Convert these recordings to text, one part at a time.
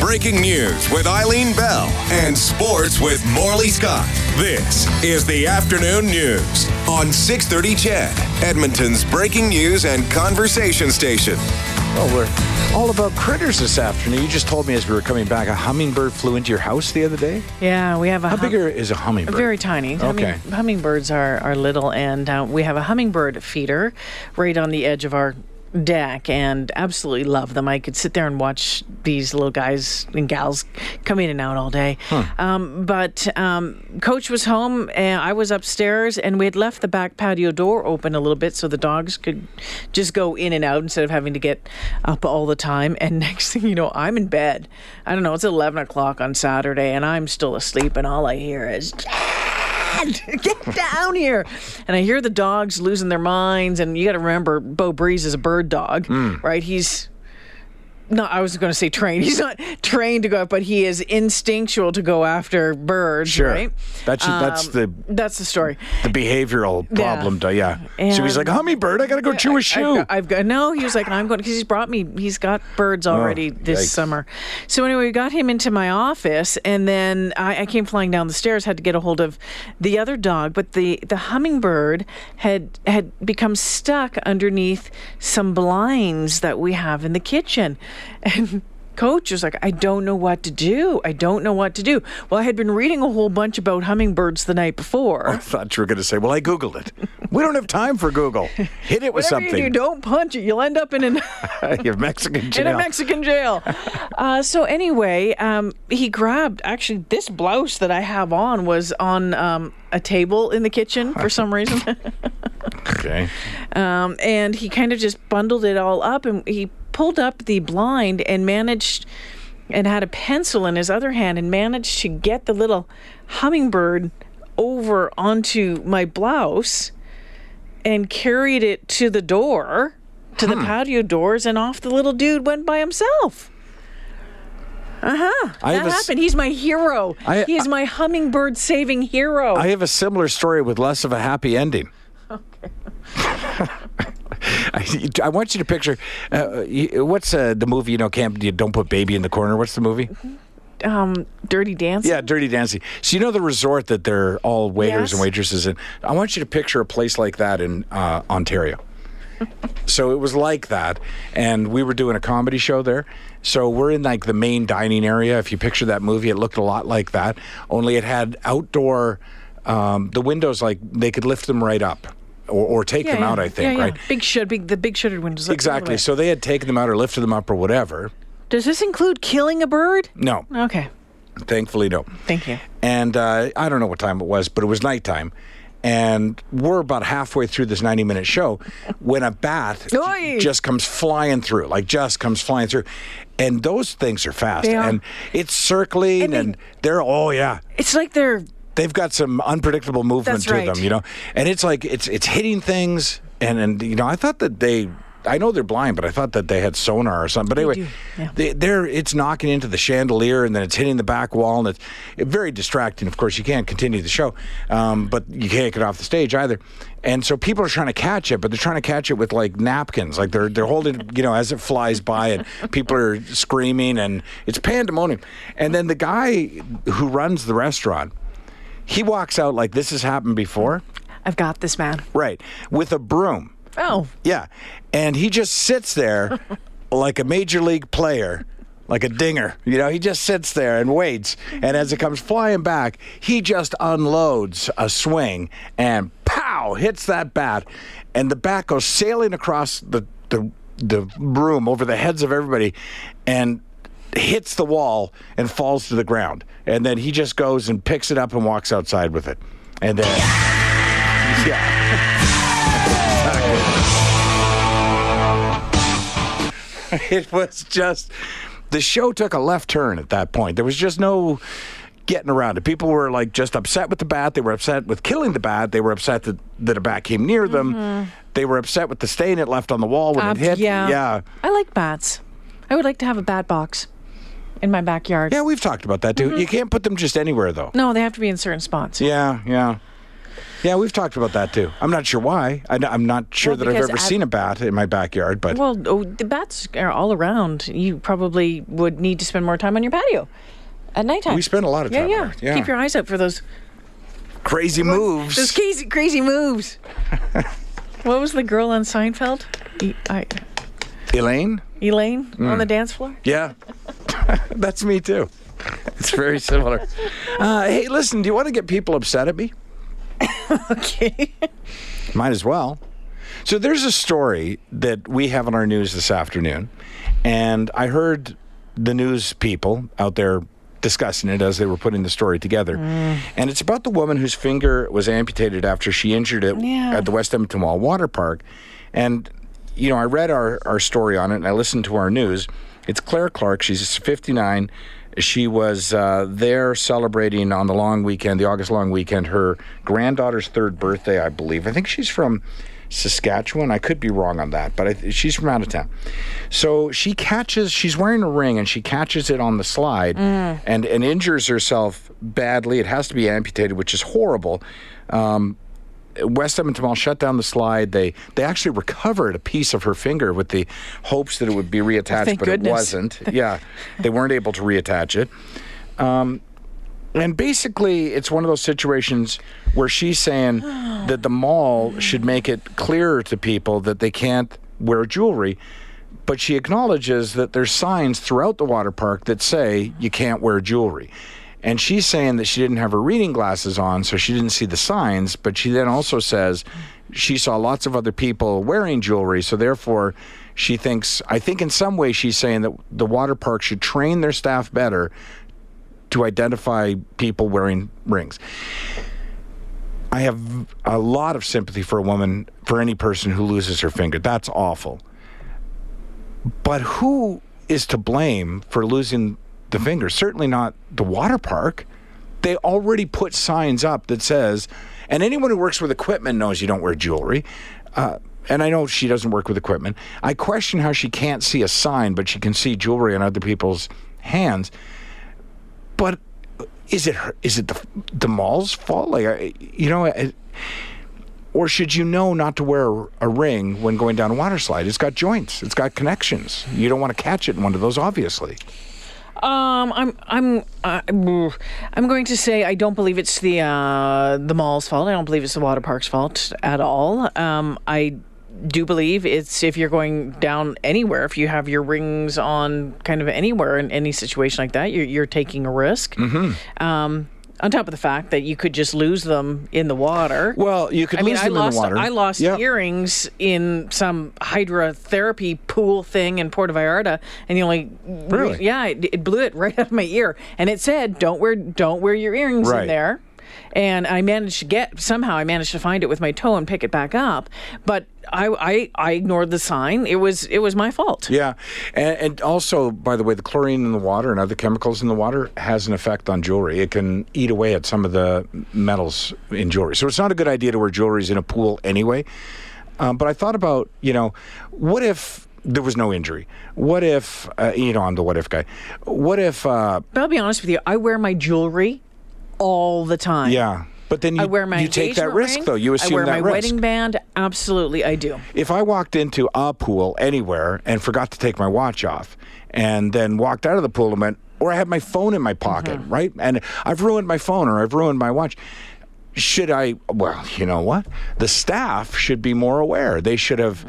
Breaking news with Eileen Bell and sports with Morley Scott. This is the Afternoon News on 630 CHED, Edmonton's breaking news and conversation station. Well, we're all about critters this afternoon. You just told me as we were coming back, a hummingbird flew into your house the other day. Yeah, we have a How hum- big are- is a hummingbird? Very tiny. Humming- Okay. hummingbirds are, are little, and uh, we have a hummingbird feeder right on the edge of our deck, and absolutely love them. I could sit there and watch these little guys and gals come in and out all day. Um, but um, Coach was home, and I was upstairs, and we had left the back patio door open a little bit so the dogs could just go in and out instead of having to get up all the time. And next thing you know, I'm in bed. I don't know, it's 11 o'clock on Saturday, and I'm still asleep, and all I hear is. Dad, get down here. And I hear the dogs losing their minds. And you got to remember, Bo Breeze is a bird dog, Hmm. right? He's not, I was going to say trained. He's not trained to go up, but he is instinctual to go after birds, Sure. right? That's that's Um, the That's the story. the behavioral problem. to- Yeah. so he's like, hummingbird, I gotta go chew a shoe. I've got, I've got no. He was like, I'm going because he's brought me. He's got birds already this Oh, yikes. summer. So anyway, we got him into my office, and then I, I came flying down the stairs. Had to get a hold of the other dog, but the the hummingbird had had become stuck underneath some blinds that we have in the kitchen, and. Coach was like, I don't know what to do. I don't know what to do. Well, I had been reading a whole bunch about hummingbirds the night before. I thought you were gonna say, well, I googled it. we don't have time for Google. Hit it with something. you do, don't punch it. You'll end up in an You're Mexican jail. in a Mexican jail. uh, so anyway, um, he grabbed actually this blouse that I have on was on um, a table in the kitchen for some reason, okay. um, and he kind of just bundled it all up and he pulled up the blind and managed and had a pencil in his other hand and managed to get the little hummingbird over onto my blouse and carried it to the door to the patio doors and off the little dude went by himself. Uh-huh. I that have a happened. He's my hero. I- he is my hummingbird saving hero. I have a similar story with less of a happy ending. I, I want you to picture uh, what's uh, the movie? You know, can't you don't put baby in the corner. What's the movie? um dirty dancing Yeah, Dirty Dancing. So you know the resort that they're all waiters and waitresses in. I want you to picture a place like that in uh, Ontario. so it was like that, and we were doing a comedy show there. So we're in like the main dining area. If you picture that movie, it looked a lot like that. Only it had outdoor. Um, the windows like they could lift them right up, or, or take them out. I think yeah, yeah. right. big shut big the big shuttered windows Exactly. the So they had taken them out or lifted them up or whatever. does this include killing a bird No, okay thankfully no. thank you and uh, I don't know what time it was, but it was nighttime. And we're about halfway through this 90 minute show when a bat Oi! just comes flying through, like just comes flying through. And those things are fast. They are. And it's circling And and, they're, oh, yeah. it's like they're They've got some unpredictable movement to them, you know? And it's like, it's it's hitting things. And, and, you know, I thought that they, I know they're blind, but I thought that they had sonar or something. But anyway, yeah. they, they're it's knocking into the chandelier and then it's hitting the back wall and it's it, very distracting. Of course, you can't continue the show, um, but you can't get off the stage either. And so people are trying to catch it, but they're trying to catch it with like napkins, like they're they're holding, you know, as it flies by, and people are screaming and it's pandemonium. And then the guy who runs the restaurant, he walks out like this has happened before, I've got this man right, with a broom. oh Yeah. And he just sits there like a major league player, like a dinger. You know, he just sits there and waits. And as it comes flying back, he just unloads a swing and pow, hits that bat. And the bat goes sailing across the, the, the room over the heads of everybody and hits the wall and falls to the ground. And then he just goes and picks it up and walks outside with it. And then, yeah. it was just the show took a left turn at that point. There was just no getting around it. People were like just upset with the bat. They were upset with killing the bat. They were upset that, that a bat came near them. They were upset with the stain it left on the wall when Uh, it hit. yeah Yeah. I like bats I would like to have a bat box in my backyard. Yeah, we've talked about that too. Mm-hmm. You can't put them just anywhere though. No, they have to be in certain spots. Yeah, yeah. Yeah, we've talked about that too. I'm not sure why. I, am not sure Well, that I've ever I- seen a bat in my backyard, but Well, oh, the bats are all around. You probably would need to spend more time on your patio at nighttime. we spend a lot of time yeah. there. Yeah. Keep your eyes out for those crazy moves. those crazy crazy moves. what was the girl on Seinfeld? E- I, Elaine? Elaine Mm. on the dance floor. Yeah. That's me too. It's very similar. Uh, hey, listen, do you want to get people upset at me? Okay. Might as well. So there's a story that we have on our news this afternoon, and I heard the news people out there discussing it as they were putting the story together. And it's about the woman whose finger was amputated after she injured it Yeah. at the West Edmonton Mall Water Park. And, you know, I read our, our story on it and I listened to our news. It's Claire Clark. She's 59. She was uh, there celebrating on the long weekend, the August long weekend, her granddaughter's third birthday, I believe. I think she's from Saskatchewan. I could be wrong on that, but I, she's from out of town. So she catches, she's wearing a ring and she catches it on the slide and, and injures herself badly. It has to be amputated, which is horrible. Um, West Edmonton Mall shut down the slide. They they actually recovered a piece of her finger with the hopes that it would be reattached, but goodness. it wasn't. Yeah, they weren't able to reattach it. Um, and basically, it's one of those situations where she's saying that the mall should make it clearer to people that they can't wear jewelry. But she acknowledges that there's signs throughout the water park that say you can't wear jewelry. And she's saying that she didn't have her reading glasses on, so she didn't see the signs. But she then also says she saw lots of other people wearing jewelry, so therefore she thinks, I think in some way she's saying that the water park should train their staff better to identify people wearing rings. I have a lot of sympathy for a woman, for any person who loses her finger. That's awful. But who is to blame for losing the finger? Certainly not the water park. They already put signs up that says, and anyone who works with equipment knows you don't wear jewelry. Uh, and I know she doesn't work with equipment. I question how she can't see a sign, but she can see jewelry on other people's hands. But is it her, is it the the mall's fault? Like you know, I- or should you know not to wear a, a ring when going down a water slide? It's got joints. It's got connections. You don't want to catch it in one of those, obviously. Um, I'm I'm uh, I'm going to say I don't believe it's the uh, the mall's fault. I don't believe it's the water park's fault at all. Um, I do believe it's if you're going down anywhere, if you have your rings on kind of anywhere in any situation like that, you're you're taking a risk. Mm-hmm. Um, on top of the fact that you could just lose them in the water. Well, you could I mean, lose I them lost in the water. I lost Yeah. earrings in some hydrotherapy pool thing in Puerto Vallarta, and the only Really? yeah, it, it blew it right out of my ear, and it said, "Don't wear don't wear your earrings Right. in there." And I managed to get somehow I managed to find it with my toe and pick it back up, but I I, I ignored the sign. It was it was my fault. Yeah, and, and also, by the way, the chlorine in the water and other chemicals in the water has an effect on jewelry. It can eat away at some of the metals in jewelry. So it's not a good idea to wear jewelry in a pool anyway. Um, but I thought about, you know, what if there was no injury? What if, uh, you know, I'm the what if guy. What if, uh, But I'll be honest with you, I wear my jewelry all the time. yeah, but then you, I wear my you take that risk, ring, though. You assume that risk. I wear my risk. wedding band. Absolutely, I do. if I walked into a pool anywhere and forgot to take my watch off and then walked out of the pool and went, or I had my phone in my pocket, Mm-hmm. right? And I've ruined my phone or I've ruined my watch. Should I, well, you know what? The staff should be more aware. They should have,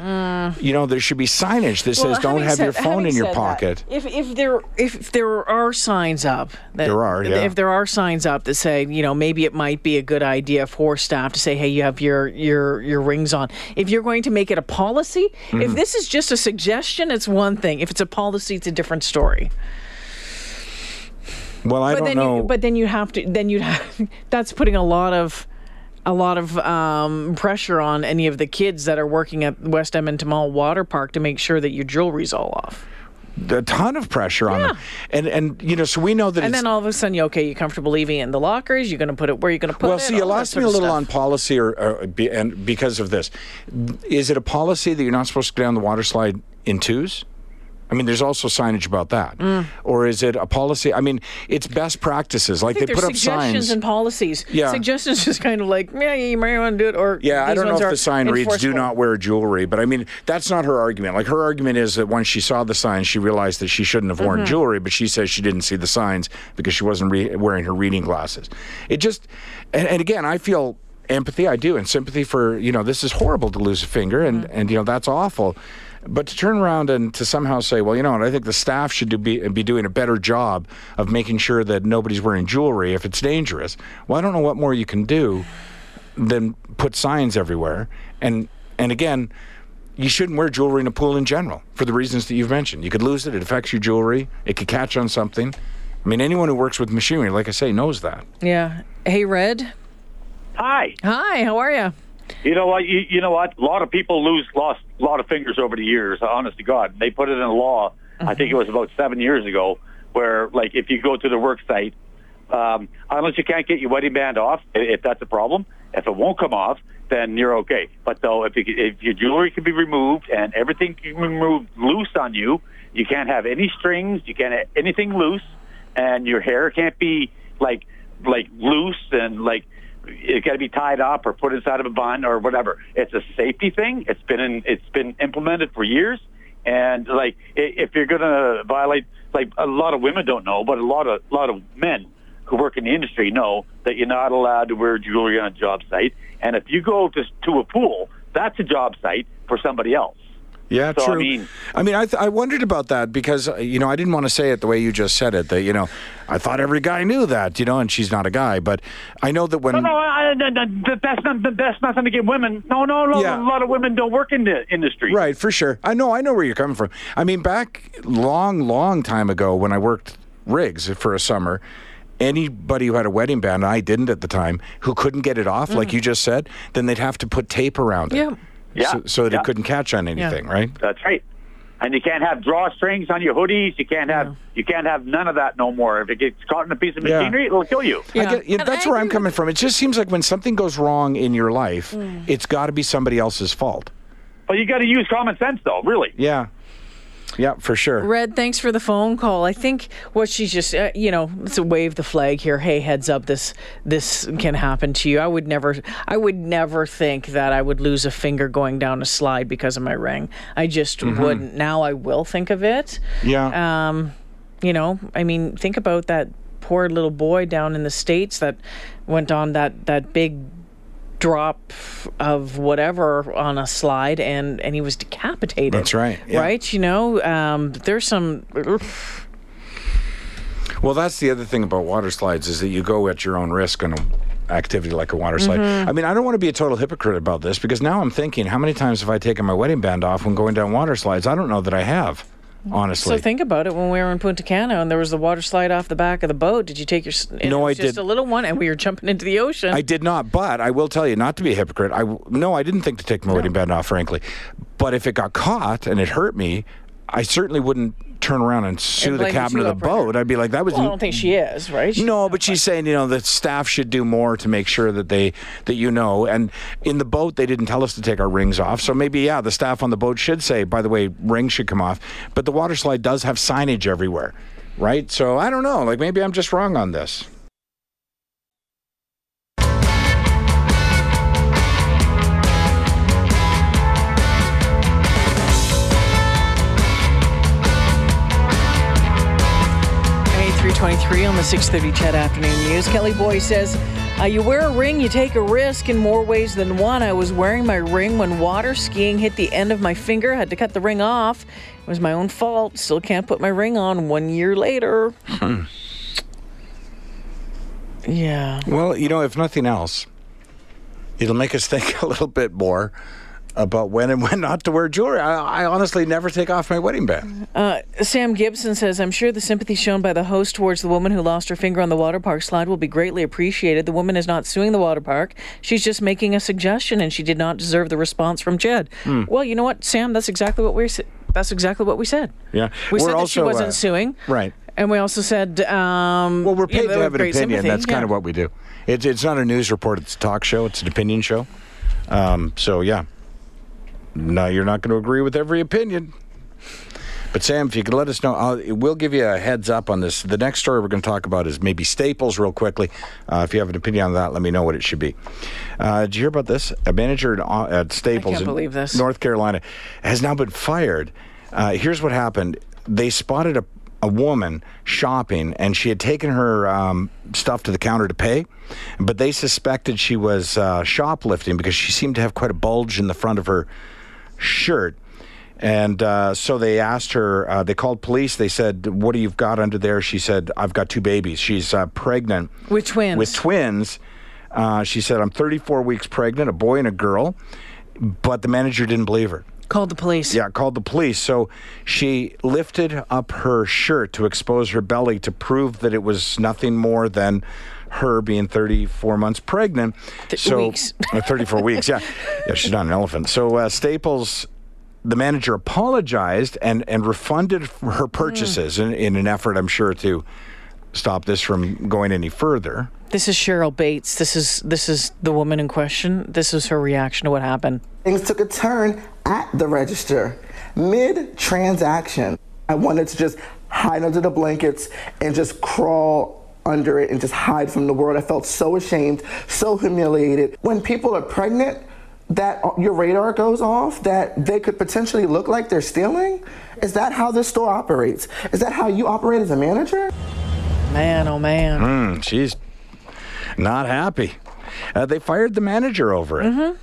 you know, there should be signage that Mm. Well, says don't have said- your phone in your said that, pocket. If if there if there are signs up, that, There are, yeah. If there are signs up that say, you know, maybe it might be a good idea for staff to say, hey, you have your your your rings on. If you're going to make it a policy, Mm-hmm. if this is just a suggestion, it's one thing. If it's a policy, it's a different story. Well, I but don't then know. you but then you have to then you'd have that's putting a lot of a lot of um, pressure on any of the kids that are working at West Edmonton Mall Water Park to make sure that your jewelry's all off. a ton of pressure on them. And, and, you know, so we know that And then all of a sudden, you okay, you're comfortable leaving it in the lockers. You're going to put it where you're going to put well, it. Well, see, you lost me a little on policy, or, or be, and because of this, is it a policy that you're not supposed to go down the water slide in twos? I mean, there's also signage about that. Mm. Or is it a policy? I mean, it's best practices. Like they put up suggestions signs. and policies. Yeah. Suggestions is kind of like, yeah, you might want to do it, or Yeah, I don't know if the sign reads "Do not wear jewelry," but I mean that's not her argument. Like her argument is that once she saw the signs, she realized that she shouldn't have Mm-hmm. worn jewelry, but she says she didn't see the signs because she wasn't re- wearing her reading glasses. It just, and, and again, I feel empathy. I do, and sympathy for you know this is horrible to lose a finger, and Mm-hmm. and you know that's awful. But to turn around and to somehow say, well, you know what, I think the staff should do be, be doing a better job of making sure that nobody's wearing jewelry if it's dangerous. Well, I don't know what more you can do than put signs everywhere. And and again, you shouldn't wear jewelry in a pool in general for the reasons that you've mentioned. You could lose it. It affects your jewelry. It could catch on something. I mean, anyone who works with machinery, like I say, knows that. Yeah. Hey, Red. Hi. Hi. How are you? You know what? You, you know what? A lot of people lose lost a lot of fingers over the years. Honest to God, they put it in law. I think it was about seven years ago, where like if you go to the work site, um, unless you can't get your wedding band off, if that's a problem, if it won't come off, then you're okay. But though, if, you, if your jewelry can be removed and everything can be removed loose on you, you can't have any strings, you can't have anything loose, and your hair can't be like like loose and like it got to be tied up or put inside of a bun or whatever. It's a safety thing. It's been in, it's been implemented for years. And like, if you're going to violate, like a lot of women don't know, but a lot of a lot of men who work in the industry know that you're not allowed to wear jewelry on a job site. And if you go to to a pool, that's a job site for somebody else. Yeah, So, I true. mean- I mean, I, th- I wondered about that because uh, you know I didn't want to say it the way you just said it. That you know, I thought every guy knew that. You know, and she's not a guy, but I know that when No, no, I, I- I- that's not that's nothing to get women. No, no, no. Yeah. A lot of women don't work in the industry. Right, for sure. I know, I know where you're coming from. I mean, back long, long time ago when I worked rigs for a summer, anybody who had a wedding band, and I didn't at the time, who couldn't get it off, like you just said, then they'd have to put tape around it. Yeah. Yeah, So, so that yeah. it couldn't catch on anything, right? That's right. And you can't have drawstrings on your hoodies. You can't have you can't have none of that no more. If it gets caught in a piece of Yeah. machinery, it'll kill you. Yeah. Get, yeah, that's I where I'm coming from. It just seems like when something goes wrong in your life, mm. it's got to be somebody else's fault. But you got to use common sense, though. Really. Yeah. Yeah, for sure. Red, thanks for the phone call. I think what she's just, uh, you know, let's wave the flag here. Hey, heads up, this this can happen to you. I would never, I would never think that I would lose a finger going down a slide because of my ring. I just wouldn't. Now I will think of it. Yeah. Um, you know, I mean, think about that poor little boy down in the states that went on that that big drop of whatever on a slide and and he was decapitated That's right, yeah. right you know um there's some Well, that's the other thing about water slides is that you go at your own risk on an activity like a water slide. Mm-hmm. I mean, I don't want to be a total hypocrite about this because now I'm thinking, how many times have I taken my wedding band off when going down water slides? I don't know that I have, honestly. so think about it when we were in Punta Cana and there was the water slide off the back of the boat did you take your No, I just did- Just a little one and we were jumping into the ocean I did not, but I will tell you, not to be a hypocrite. I no, I didn't think to take my wedding band off, frankly. But if it got caught and it hurt me, I certainly wouldn't turn around and sue the the captain of the boat. I'd be like, that was well, I don't think she is right She- No, but she's saying, you know, the staff should do more to make sure that they that you know. And in the boat, they didn't tell us to take our rings off. So maybe, yeah, the staff on the boat should say, by the way, rings should come off. But the water slide does have signage everywhere, right? So I don't know. Like maybe I'm just wrong on this. Hey, 323 on the 630 CHED Afternoon News. Kelly Boy says, uh, You wear a ring, you take a risk in more ways than one. I was wearing my ring when water skiing hit the end of my finger. Had to cut the ring off. It was my own fault. Still can't put my ring on one year later. yeah. Well, you know, if nothing else, it'll make us think a little bit more about when and when not to wear jewelry. I, I honestly never take off my wedding band. Uh, Sam Gibson says, I'm sure the sympathy shown by the host towards the woman who lost her finger on the water park slide will be greatly appreciated. The woman is not suing the water park. She's just making a suggestion, and she did not deserve the response from CHED. Hmm. Well, you know what, Sam? That's exactly what we're. That's exactly what we said. Yeah. We We're said that she wasn't uh, suing. right. And we also said, um, Well, we're you know, paid to have an opinion. sympathy. That's kind of what we do. It's it's not a news report. It's a talk show. It's an opinion show. Um, so yeah. No, you're not going to agree with every opinion. But Sam, if you could let us know, I'll, we'll give you a heads up on this. The next story we're going to talk about is maybe Staples, real quickly. Uh, if you have an opinion on that, let me know what it should be. Uh, did you hear about this? A manager at, uh, at Staples in. North Carolina has now been fired. Uh, here's what happened: they spotted a a woman shopping and she had taken her um, stuff to the counter to pay, but they suspected she was uh, shoplifting because she seemed to have quite a bulge in the front of her shirt. And uh, so they asked her, uh, they called police. They said, What do you've got under there? She said, I've got two babies. She's uh, pregnant. With twins. With twins. Uh, she said, I'm 34 weeks pregnant, a boy and a girl. But the manager didn't believe her. Called the police. Yeah, called the police. So she lifted up her shirt to expose her belly to prove that it was nothing more than her being 34 months pregnant. Th- so weeks. uh, 34 weeks. Yeah, yeah. She's not an elephant. So uh, Staples. The manager apologized and, and refunded her purchases in, in an effort, I'm sure, to stop this from going any further. This is Cheryl Bates. This is this is the woman in question. This is her reaction to what happened. Things took a turn at the register mid transaction. I wanted to just hide under the blankets and just crawl under it and just hide from the world. I felt so ashamed, so humiliated. When people are pregnant, that your radar goes off that they could potentially look like they're stealing? Is that how this store operates? Is that how you operate as a manager? Man, oh man. Mm, she's not happy. Uh, they fired the manager over it. Mm-hmm.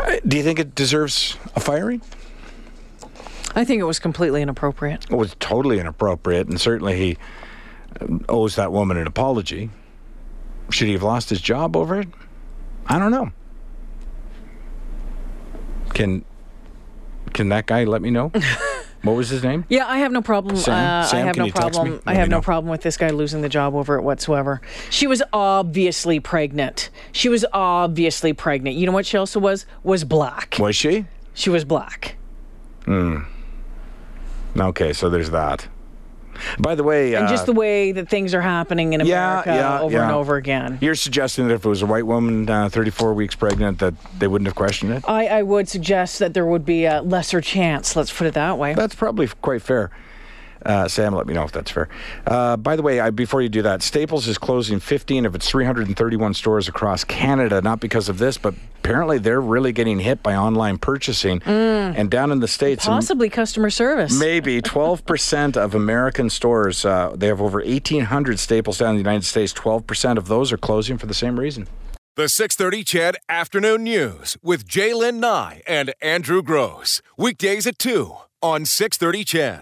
Uh, do you think it deserves a firing? I think it was completely inappropriate. It was totally inappropriate, and certainly he owes that woman an apology. Should he have lost his job over it? I don't know. Can can that guy let me know? what was his name? Yeah, I have no problem. Sam? Uh, Sam, I have can no you text me? problem. I have no know. problem with this guy losing the job over it whatsoever. She was obviously pregnant. She was obviously pregnant. You know what she also was? Was black. Was she? She was black. Hmm. Okay, so there's that. By the way, And uh, just the way that things are happening in America yeah, over and over again. You're suggesting that if it was a white woman, uh, 34 weeks pregnant, that they wouldn't have questioned it? I, I would suggest that there would be a lesser chance. Let's put it that way. That's probably quite fair. Uh, Sam, let me know if that's fair. Uh, by the way, I, before you do that, Staples is closing 15 of its 331 stores across Canada, not because of this, but apparently they're really getting hit by online purchasing. And down in the States, and Possibly customer service. maybe 12% of American stores, uh, they have over 1,800 Staples down in the United States, 12% of those are closing for the same reason. The 630 CHED Afternoon News with J'lyn Nye and Andrew Grose. Weekdays at 2 on 630 CHED.